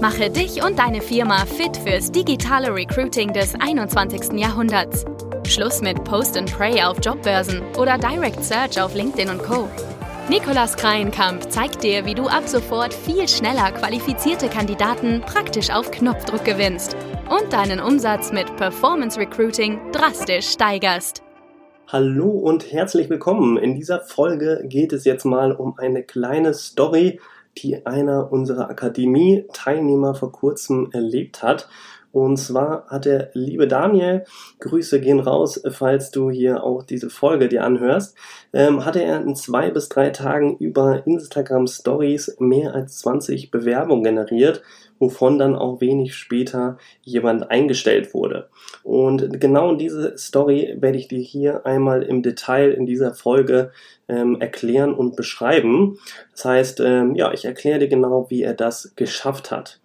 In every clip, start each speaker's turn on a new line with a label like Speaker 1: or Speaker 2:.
Speaker 1: Mache dich und deine Firma fit fürs digitale Recruiting des 21. Jahrhunderts. Schluss mit Post and Pray auf Jobbörsen oder Direct Search auf LinkedIn und Co. Nikolas Kreienkamp zeigt dir, wie du ab sofort viel schneller qualifizierte Kandidaten praktisch auf Knopfdruck gewinnst und deinen Umsatz mit Performance Recruiting drastisch steigerst.
Speaker 2: Hallo und herzlich willkommen. In dieser Folge geht es jetzt mal um eine kleine Story, die einer unserer Akademie-Teilnehmer vor kurzem erlebt hat. Und zwar hat der liebe Daniel, Grüße gehen raus, falls du hier auch diese Folge dir anhörst, ähm, hatte er in zwei bis drei Tagen über Instagram Stories mehr als 20 Bewerbungen generiert, wovon dann auch wenig später jemand eingestellt wurde. Und genau diese Story werde ich dir hier einmal im Detail in dieser Folge ähm, erklären und beschreiben. Das heißt, ähm, ja, ich erkläre dir genau, wie er das geschafft hat.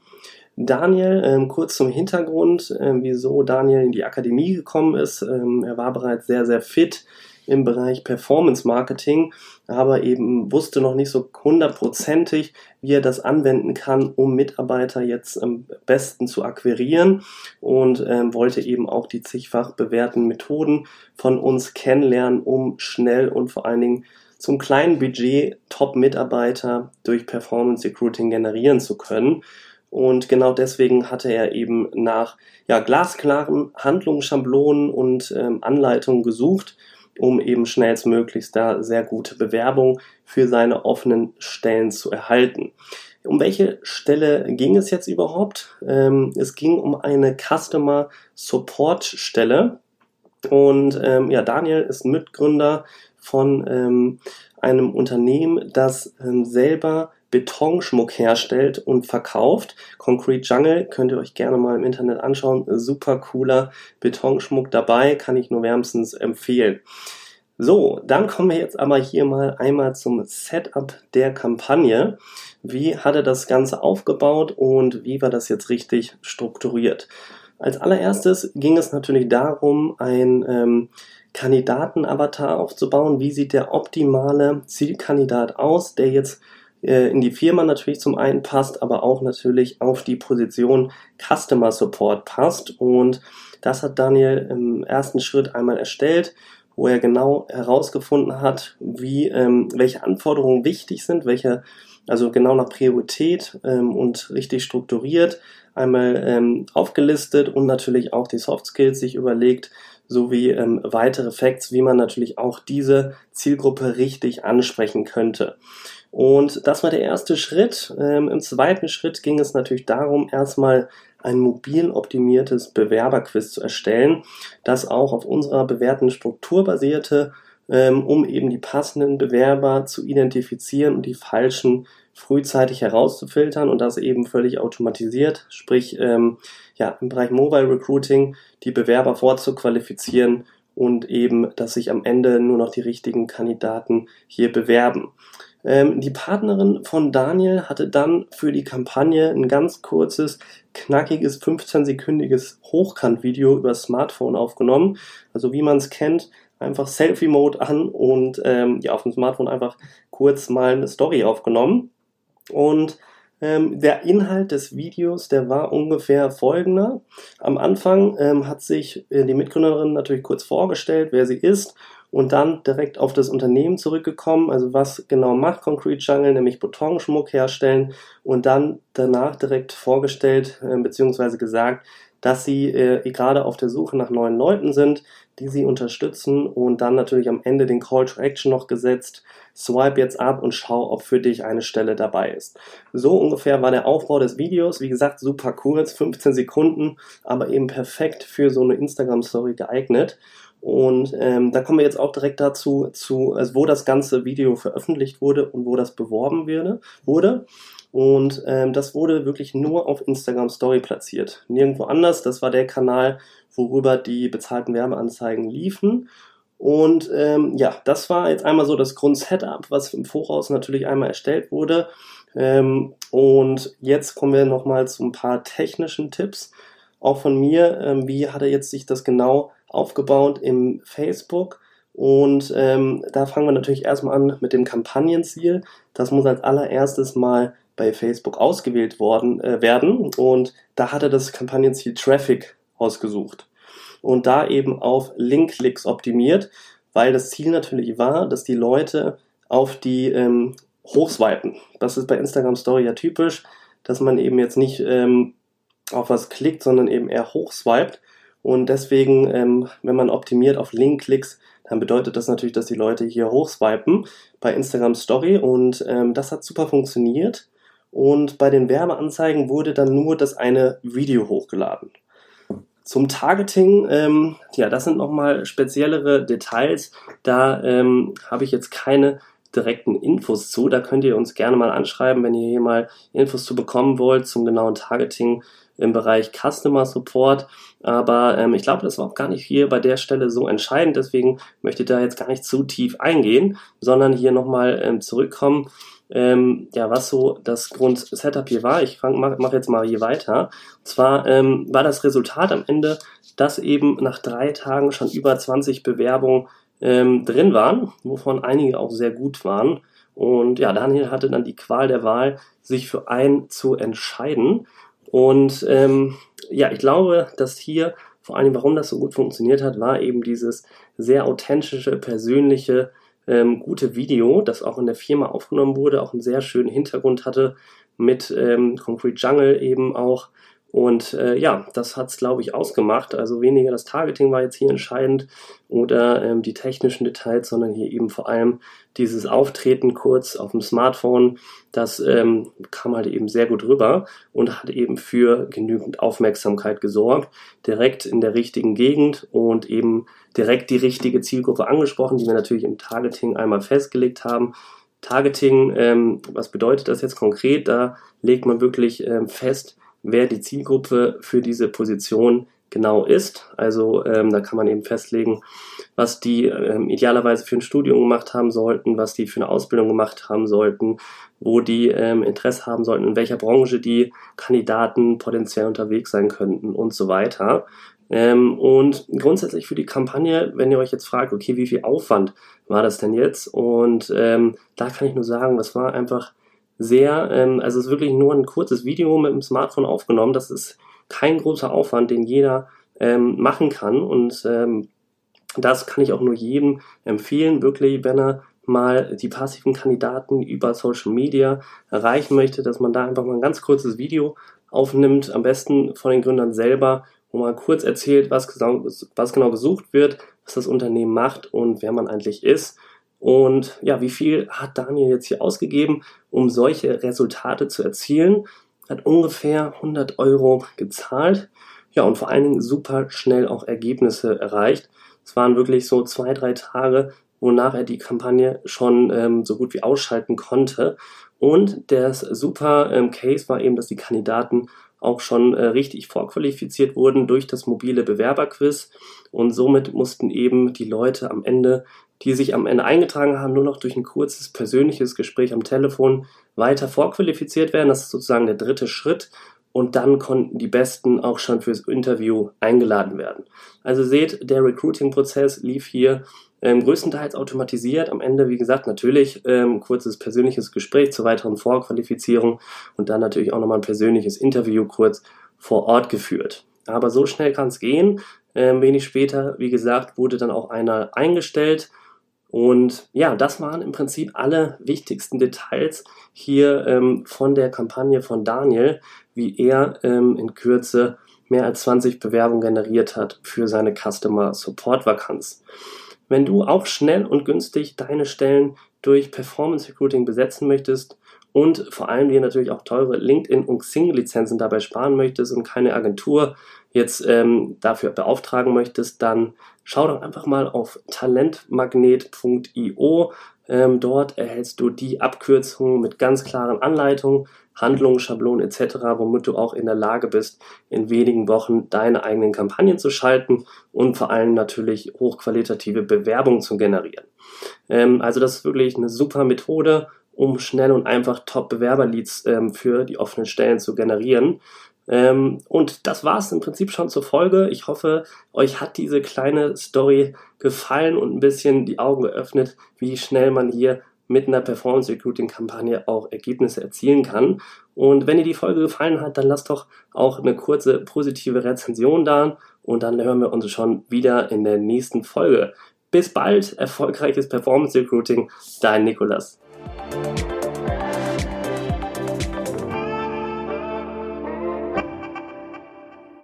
Speaker 2: Daniel, ähm, kurz zum Hintergrund, äh, wieso Daniel in die Akademie gekommen ist. Ähm, er war bereits sehr, sehr fit im Bereich Performance Marketing, aber eben wusste noch nicht so hundertprozentig, wie er das anwenden kann, um Mitarbeiter jetzt am besten zu akquirieren und ähm, wollte eben auch die zigfach bewährten Methoden von uns kennenlernen, um schnell und vor allen Dingen zum kleinen Budget Top-Mitarbeiter durch Performance Recruiting generieren zu können. Und genau deswegen hatte er eben nach ja, glasklaren Handlungsschablonen und ähm, Anleitungen gesucht, um eben schnellstmöglichst da sehr gute Bewerbung für seine offenen Stellen zu erhalten. Um welche Stelle ging es jetzt überhaupt? Ähm, es ging um eine Customer Support Stelle. Und ähm, ja, Daniel ist Mitgründer von ähm, einem Unternehmen, das ähm, selber Betonschmuck herstellt und verkauft. Concrete Jungle könnt ihr euch gerne mal im Internet anschauen. Super cooler Betonschmuck dabei, kann ich nur wärmstens empfehlen. So, dann kommen wir jetzt aber hier mal einmal zum Setup der Kampagne. Wie hat er das Ganze aufgebaut und wie war das jetzt richtig strukturiert? Als allererstes ging es natürlich darum, ein ähm, Kandidatenavatar aufzubauen. Wie sieht der optimale Zielkandidat aus, der jetzt äh, in die Firma natürlich zum einen passt, aber auch natürlich auf die Position Customer Support passt. Und das hat Daniel im ersten Schritt einmal erstellt, wo er genau herausgefunden hat, wie, ähm, welche Anforderungen wichtig sind, welche, also genau nach Priorität ähm, und richtig strukturiert einmal ähm, aufgelistet und natürlich auch die Soft Skills sich überlegt, sowie ähm, weitere Facts, wie man natürlich auch diese Zielgruppe richtig ansprechen könnte. Und das war der erste Schritt. Ähm, Im zweiten Schritt ging es natürlich darum, erstmal ein mobil optimiertes Bewerberquiz zu erstellen, das auch auf unserer bewährten Struktur basierte, ähm, um eben die passenden Bewerber zu identifizieren und die falschen frühzeitig herauszufiltern und das eben völlig automatisiert, sprich ähm, ja im Bereich Mobile Recruiting die Bewerber vorzuqualifizieren und eben, dass sich am Ende nur noch die richtigen Kandidaten hier bewerben. Ähm, die Partnerin von Daniel hatte dann für die Kampagne ein ganz kurzes, knackiges, 15-sekündiges Hochkant-Video über Smartphone aufgenommen. Also wie man es kennt, einfach Selfie-Mode an und ähm, ja, auf dem Smartphone einfach kurz mal eine Story aufgenommen. Und ähm, der Inhalt des Videos, der war ungefähr folgender. Am Anfang ähm, hat sich äh, die Mitgründerin natürlich kurz vorgestellt, wer sie ist und dann direkt auf das Unternehmen zurückgekommen, also was genau macht Concrete Jungle, nämlich Betonschmuck herstellen und dann danach direkt vorgestellt äh, bzw. gesagt, dass sie äh, gerade auf der Suche nach neuen Leuten sind, die sie unterstützen und dann natürlich am Ende den Call to Action noch gesetzt. Swipe jetzt ab und schau, ob für dich eine Stelle dabei ist. So ungefähr war der Aufbau des Videos. Wie gesagt, super kurz, 15 Sekunden, aber eben perfekt für so eine Instagram Story geeignet. Und ähm, da kommen wir jetzt auch direkt dazu, zu, also wo das ganze Video veröffentlicht wurde und wo das beworben würde, wurde. Und ähm, das wurde wirklich nur auf Instagram Story platziert. Nirgendwo anders. Das war der Kanal, worüber die bezahlten Werbeanzeigen liefen. Und ähm, ja, das war jetzt einmal so das Grundsetup, was im Voraus natürlich einmal erstellt wurde. Ähm, und jetzt kommen wir nochmal zu ein paar technischen Tipps, auch von mir. Ähm, wie hat er jetzt sich das genau aufgebaut im Facebook. Und ähm, da fangen wir natürlich erstmal an mit dem Kampagnenziel. Das muss als allererstes mal bei Facebook ausgewählt worden äh, werden. Und da hat er das Kampagnenziel Traffic ausgesucht. Und da eben auf Link-Klicks optimiert, weil das Ziel natürlich war, dass die Leute auf die ähm, hochswipen. Das ist bei Instagram Story ja typisch, dass man eben jetzt nicht ähm, auf was klickt, sondern eben eher hochswiped. Und deswegen, ähm, wenn man optimiert auf Link-Klicks, dann bedeutet das natürlich, dass die Leute hier hochswipen bei Instagram Story und ähm, das hat super funktioniert. Und bei den Werbeanzeigen wurde dann nur das eine Video hochgeladen. Zum Targeting, ähm, ja, das sind nochmal speziellere Details. Da ähm, habe ich jetzt keine direkten Infos zu. Da könnt ihr uns gerne mal anschreiben, wenn ihr hier mal Infos zu bekommen wollt zum genauen Targeting im Bereich Customer Support. Aber ähm, ich glaube, das war auch gar nicht hier bei der Stelle so entscheidend. Deswegen möchte ich da jetzt gar nicht zu tief eingehen, sondern hier nochmal ähm, zurückkommen. Ähm, ja, was so das Grundsetup hier war. Ich mache mach jetzt mal hier weiter. Und zwar ähm, war das Resultat am Ende, dass eben nach drei Tagen schon über 20 Bewerbungen ähm, drin waren, wovon einige auch sehr gut waren. Und ja, Daniel hatte dann die Qual der Wahl, sich für einen zu entscheiden. Und ähm, ja, ich glaube, dass hier vor allem, warum das so gut funktioniert hat, war eben dieses sehr authentische, persönliche, ähm, gute Video, das auch in der Firma aufgenommen wurde, auch einen sehr schönen Hintergrund hatte mit ähm, Concrete Jungle eben auch und äh, ja, das hat's glaube ich, ausgemacht. Also weniger das Targeting war jetzt hier entscheidend oder ähm, die technischen Details, sondern hier eben vor allem dieses Auftreten kurz auf dem Smartphone. Das ähm, kam halt eben sehr gut rüber und hat eben für genügend Aufmerksamkeit gesorgt. Direkt in der richtigen Gegend und eben direkt die richtige Zielgruppe angesprochen, die wir natürlich im Targeting einmal festgelegt haben. Targeting, ähm, was bedeutet das jetzt konkret? Da legt man wirklich ähm, fest, wer die Zielgruppe für diese Position genau ist. Also ähm, da kann man eben festlegen, was die ähm, idealerweise für ein Studium gemacht haben sollten, was die für eine Ausbildung gemacht haben sollten, wo die ähm, Interesse haben sollten, in welcher Branche die Kandidaten potenziell unterwegs sein könnten und so weiter. Ähm, und grundsätzlich für die Kampagne, wenn ihr euch jetzt fragt, okay, wie viel Aufwand war das denn jetzt? Und ähm, da kann ich nur sagen, das war einfach sehr, ähm, also es ist wirklich nur ein kurzes Video mit dem Smartphone aufgenommen. Das ist kein großer Aufwand, den jeder ähm, machen kann. Und ähm, das kann ich auch nur jedem empfehlen, wirklich, wenn er mal die passiven Kandidaten über Social Media erreichen möchte, dass man da einfach mal ein ganz kurzes Video aufnimmt, am besten von den Gründern selber, wo man kurz erzählt, was genau, was genau gesucht wird, was das Unternehmen macht und wer man eigentlich ist. Und ja, wie viel hat Daniel jetzt hier ausgegeben, um solche Resultate zu erzielen? Hat ungefähr 100 Euro gezahlt. Ja, und vor allen Dingen super schnell auch Ergebnisse erreicht. Es waren wirklich so zwei, drei Tage, wonach er die Kampagne schon ähm, so gut wie ausschalten konnte. Und der super ähm, Case war eben, dass die Kandidaten auch schon äh, richtig vorqualifiziert wurden durch das mobile Bewerberquiz. Und somit mussten eben die Leute am Ende die sich am Ende eingetragen haben, nur noch durch ein kurzes persönliches Gespräch am Telefon weiter vorqualifiziert werden. Das ist sozusagen der dritte Schritt. Und dann konnten die Besten auch schon fürs Interview eingeladen werden. Also seht, der Recruiting-Prozess lief hier ähm, größtenteils automatisiert. Am Ende, wie gesagt, natürlich ähm, kurzes persönliches Gespräch zur weiteren Vorqualifizierung und dann natürlich auch nochmal ein persönliches Interview kurz vor Ort geführt. Aber so schnell kann es gehen. Ähm, wenig später, wie gesagt, wurde dann auch einer eingestellt und ja, das waren im Prinzip alle wichtigsten Details hier ähm, von der Kampagne von Daniel, wie er ähm, in Kürze mehr als 20 Bewerbungen generiert hat für seine Customer Support Vakanz. Wenn du auch schnell und günstig deine Stellen durch Performance Recruiting besetzen möchtest und vor allem dir natürlich auch teure LinkedIn und Xing Lizenzen dabei sparen möchtest und keine Agentur jetzt ähm, dafür beauftragen möchtest, dann schau doch einfach mal auf talentmagnet.io. Ähm, dort erhältst du die Abkürzungen mit ganz klaren Anleitungen, Handlungen, Schablonen etc., womit du auch in der Lage bist, in wenigen Wochen deine eigenen Kampagnen zu schalten und vor allem natürlich hochqualitative Bewerbungen zu generieren. Ähm, also das ist wirklich eine super Methode, um schnell und einfach Top-Bewerber-Leads ähm, für die offenen Stellen zu generieren. Ähm, und das war es im Prinzip schon zur Folge. Ich hoffe, euch hat diese kleine Story gefallen und ein bisschen die Augen geöffnet, wie schnell man hier mit einer Performance Recruiting Kampagne auch Ergebnisse erzielen kann. Und wenn dir die Folge gefallen hat, dann lass doch auch eine kurze positive Rezension da und dann hören wir uns schon wieder in der nächsten Folge. Bis bald, erfolgreiches Performance Recruiting, dein Nikolas.